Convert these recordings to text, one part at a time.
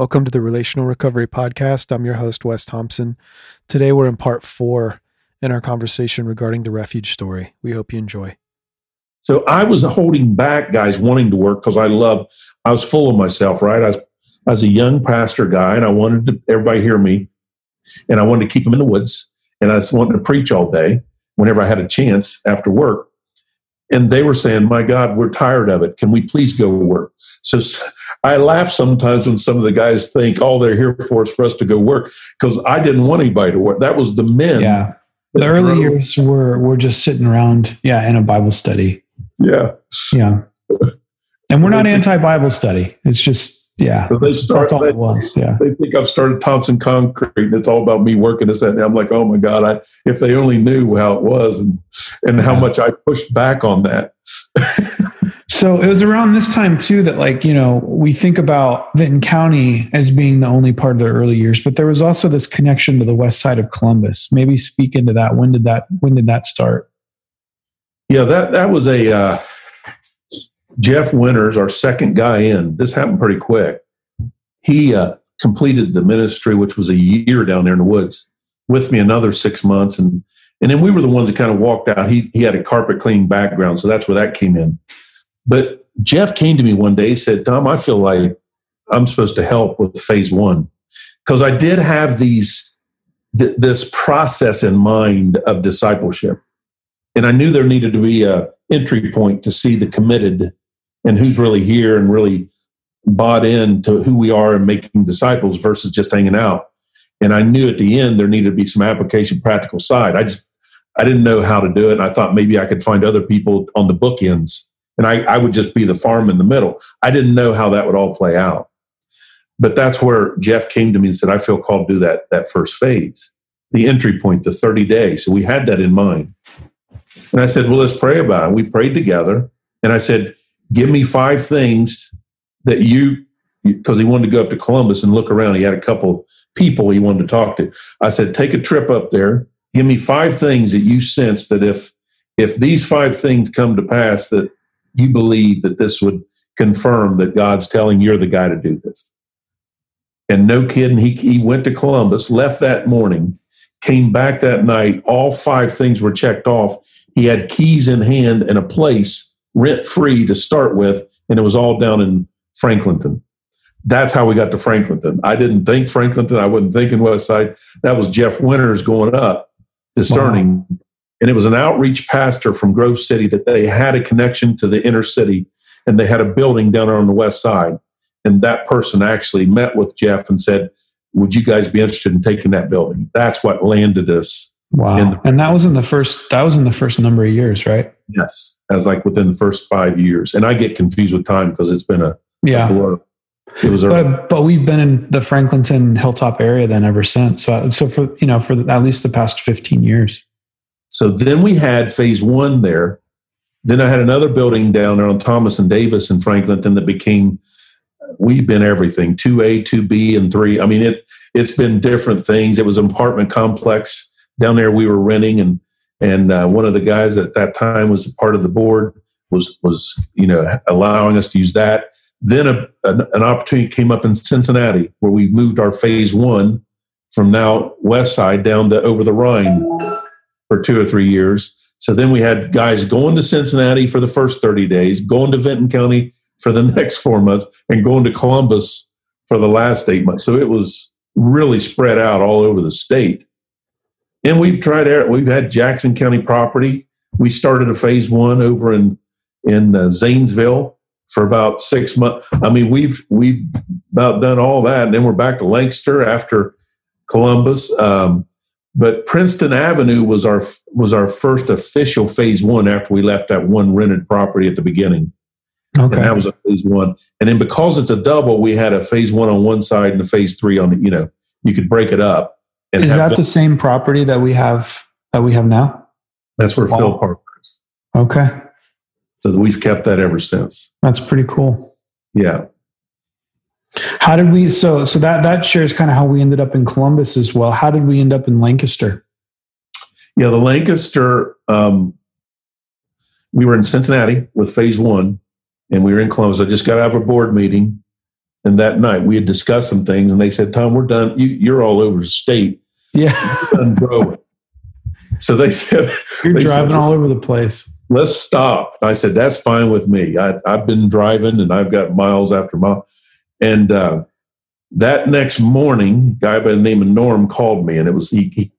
Welcome to the Relational Recovery Podcast. I'm your host, Wes Thompson. Today we're in part four in our conversation regarding the refuge story. We hope you enjoy. So I was holding back guys wanting to work because I love, I was full of myself, right? I was, I was a young pastor guy and I wanted to, everybody hear me and I wanted to keep them in the woods and I was wanting to preach all day whenever I had a chance after work. And they were saying, My God, we're tired of it. Can we please go work? So I laugh sometimes when some of the guys think all they're here for is for us to go work because I didn't want anybody to work. That was the men. Yeah. The early drove. years were, were just sitting around, yeah, in a Bible study. Yeah. Yeah. And we're not anti Bible study. It's just yeah. So they start. That's all they, it was. Yeah. They think I've started Thompson Concrete, and it's all about me working this and I'm like, oh my god! I, if they only knew how it was and and how much I pushed back on that. so it was around this time too that, like, you know, we think about Vinton County as being the only part of the early years, but there was also this connection to the west side of Columbus. Maybe speak into that. When did that? When did that start? Yeah, that that was a. Uh, Jeff Winters, our second guy in, this happened pretty quick. He uh, completed the ministry, which was a year down there in the woods, with me another six months, and and then we were the ones that kind of walked out. He he had a carpet cleaning background, so that's where that came in. But Jeff came to me one day. He said, "Tom, I feel like I'm supposed to help with phase one because I did have these th- this process in mind of discipleship, and I knew there needed to be a entry point to see the committed and who's really here and really bought in to who we are and making disciples versus just hanging out. And I knew at the end there needed to be some application practical side. I just I didn't know how to do it. And I thought maybe I could find other people on the bookends and I, I would just be the farm in the middle. I didn't know how that would all play out. But that's where Jeff came to me and said, I feel called to do that that first phase, the entry point, the 30 days. So we had that in mind. And I said, Well, let's pray about it. We prayed together. And I said, give me five things that you because he wanted to go up to Columbus and look around. He had a couple people he wanted to talk to. I said, take a trip up there. Give me five things that you sense that if if these five things come to pass, that you believe that this would confirm that God's telling you're the guy to do this. And no kidding, he, he went to Columbus, left that morning, came back that night. All five things were checked off. He had keys in hand and a place rent free to start with, and it was all down in Franklinton. That's how we got to Franklinton. I didn't think Franklinton. I wasn't thinking West Side. That was Jeff Winters going up, discerning. Wow. And it was an outreach pastor from Grove City that they had a connection to the inner city and they had a building down on the west side. And that person actually met with Jeff and said, Would you guys be interested in taking that building? That's what landed us. Wow. The- and that was in the first that was in the first number of years, right? Yes as like within the first five years. And I get confused with time because it's been a yeah. A it was, but, but we've been in the Franklinton Hilltop area then ever since. So, so for you know for at least the past fifteen years. So then we had phase one there. Then I had another building down there on Thomas and Davis in Franklinton that became. We've been everything two A, two B, and three. I mean it. It's been different things. It was an apartment complex down there we were renting and and uh, one of the guys at that time was part of the board was was you know allowing us to use that. Then a, an, an, opportunity came up in cincinnati where we moved our phase one from now west side down to over the rhine for two or three years. So then we had guys going to cincinnati for the first 30 days going to vinton county for the next four months and going to columbus for the last eight months. So it was really spread out all over the state and we've tried, we've had Jackson County property. We started a phase one over in, in uh, Zanesville for about six months. I mean, we've, we've about done all that. And then we're back to Lancaster after Columbus. Um, but Princeton Avenue was our, was our first official phase one after we left that one rented property at the beginning. Okay. And that was a phase one. And then because it's a double, we had a phase one on one side and a phase three on the, you know, you could break it up. Is that been, the same property that we have that we have now? That's where wow. Phil Parker is. Okay. So we've kept that ever since. That's pretty cool. Yeah. How did we so so that that shares kind of how we ended up in Columbus as well. How did we end up in Lancaster? Yeah, the Lancaster um, we were in Cincinnati with phase one and we were in Columbus. I just got out of a board meeting And that night we had discussed some things, and they said, "Tom, we're done. You, you're all over the state. Yeah, done growing." so they said, "You're they driving said, all over the place." Let's stop. I said, "That's fine with me. I, have been driving, and I've got miles after mile." And uh, that next morning, a guy by the name of Norm called me, and it was he, he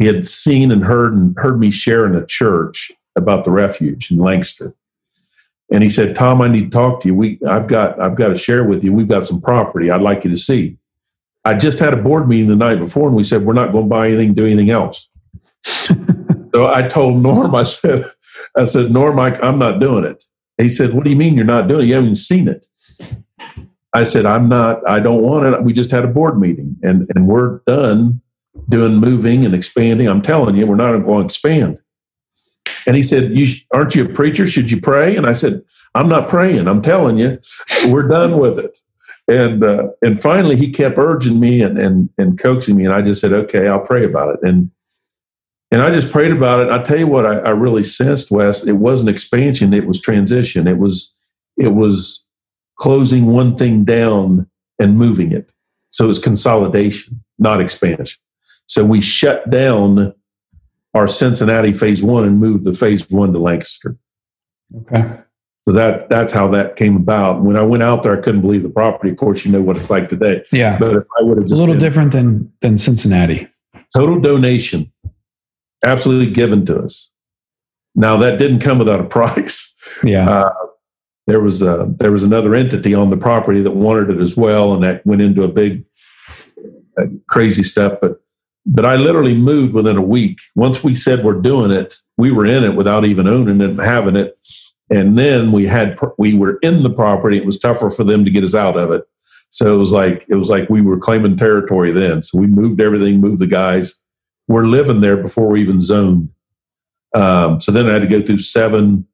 he had seen and heard and heard me share in a church about the refuge in Lancaster. And he said, Tom, I need to talk to you. We I've got I've got to share with you. We've got some property I'd like you to see. I just had a board meeting the night before and we said we're not going to buy anything, do anything else. so I told Norm, I said, I said, Norm, I, I'm not doing it. He said, What do you mean you're not doing it? You haven't even seen it. I said, I'm not, I don't want it. We just had a board meeting and, and we're done doing moving and expanding. I'm telling you, we're not going to expand. And he said, you, Aren't you a preacher? Should you pray? And I said, I'm not praying. I'm telling you, we're done with it. And uh, and finally, he kept urging me and, and and coaxing me, and I just said, "Okay, I'll pray about it." And and I just prayed about it. I tell you what, I, I really sensed, Wes, it wasn't expansion; it was transition. It was it was closing one thing down and moving it. So it was consolidation, not expansion. So we shut down our Cincinnati phase one and moved the phase one to Lancaster. Okay. So that that's how that came about. When I went out there, I couldn't believe the property. Of course, you know what it's like today. Yeah. But if I would have just a little different than than Cincinnati. Total donation, absolutely given to us. Now that didn't come without a price. Yeah. Uh, there was a, there was another entity on the property that wanted it as well, and that went into a big, uh, crazy step. But but I literally moved within a week. Once we said we're doing it, we were in it without even owning it and having it. And then we had we were in the property. It was tougher for them to get us out of it. So it was like it was like we were claiming territory then. So we moved everything, moved the guys. We're living there before we even zoned. Um, so then I had to go through seven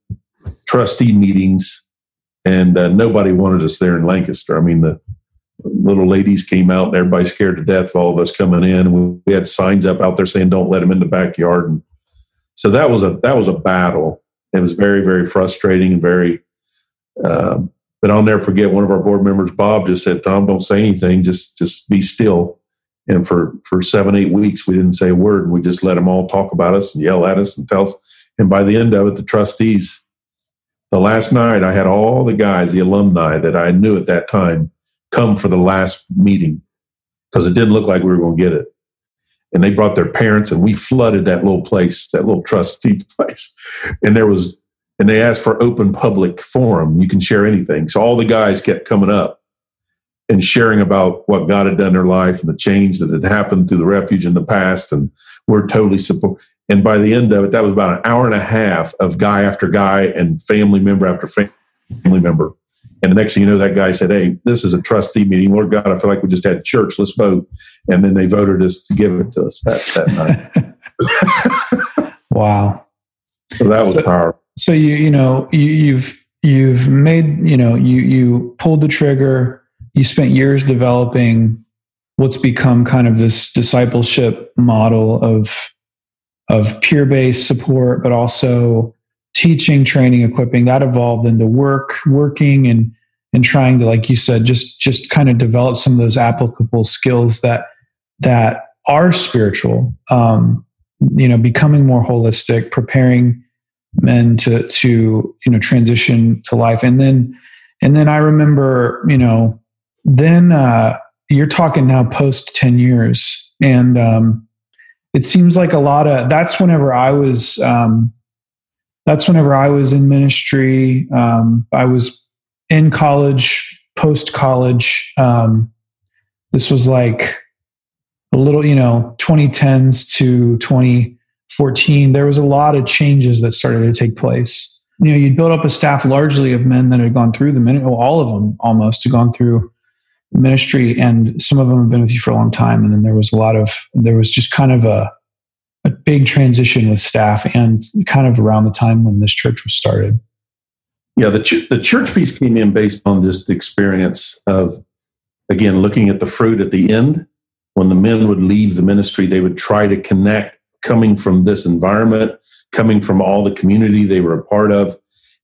trustee meetings, and uh, nobody wanted us there in Lancaster. I mean the little ladies came out and everybody scared to death all of us coming in. We had signs up out there saying, don't let them in the backyard. And so that was a, that was a battle. It was very, very frustrating and very, um, but I'll never forget one of our board members, Bob, just said, Tom, don't say anything. Just, just be still. And for, for seven, eight weeks, we didn't say a word and we just let them all talk about us and yell at us and tell us. And by the end of it, the trustees, the last night I had all the guys, the alumni that I knew at that time come for the last meeting because it didn't look like we were going to get it. And they brought their parents, and we flooded that little place, that little trustee place. And there was, and they asked for open public forum. You can share anything. So all the guys kept coming up and sharing about what God had done in their life and the change that had happened through the refuge in the past. And we're totally support. And by the end of it, that was about an hour and a half of guy after guy and family member after family member and the next thing you know, that guy said, Hey, this is a trustee meeting. Lord God, I feel like we just had church. Let's vote. And then they voted us to give it to us that, that night. wow. So that was so, powerful. So you, you know, you, you've, you've made, you know, you, you pulled the trigger, you spent years developing what's become kind of this discipleship model of, of peer based support, but also teaching, training, equipping that evolved into work, working and and trying to, like you said, just just kind of develop some of those applicable skills that that are spiritual. Um, you know, becoming more holistic, preparing men to to you know transition to life, and then and then I remember, you know, then uh, you're talking now post ten years, and um, it seems like a lot of that's whenever I was um, that's whenever I was in ministry. Um, I was in college, post college. Um, this was like a little, you know, 2010s to 2014. There was a lot of changes that started to take place. You know, you'd built up a staff largely of men that had gone through the ministry, well, all of them almost had gone through the ministry, and some of them have been with you for a long time. And then there was a lot of, there was just kind of a, a big transition with staff and kind of around the time when this church was started. Yeah, the, ch- the church piece came in based on this experience of, again, looking at the fruit at the end. When the men would leave the ministry, they would try to connect coming from this environment, coming from all the community they were a part of.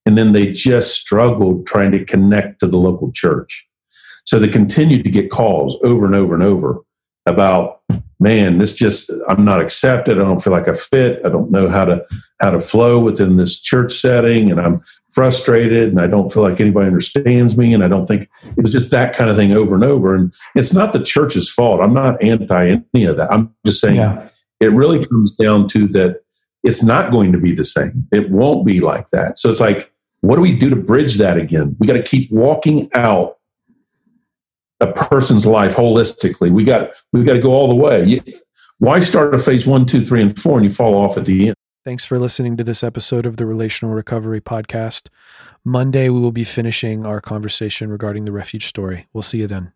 And then they just struggled trying to connect to the local church. So they continued to get calls over and over and over about, man, this just I'm not accepted. I don't feel like I fit. I don't know how to how to flow within this church setting, and I'm frustrated, and I don't feel like anybody understands me, and I don't think it was just that kind of thing over and over. And it's not the church's fault. I'm not anti any of that. I'm just saying yeah. it really comes down to that it's not going to be the same. It won't be like that. So it's like, what do we do to bridge that again? We got to keep walking out a person's life holistically. We got we got to go all the way. Why start a phase one, two, three, and four, and you fall off at the end? Thanks for listening to this episode of the Relational Recovery Podcast. Monday, we will be finishing our conversation regarding the refuge story. We'll see you then.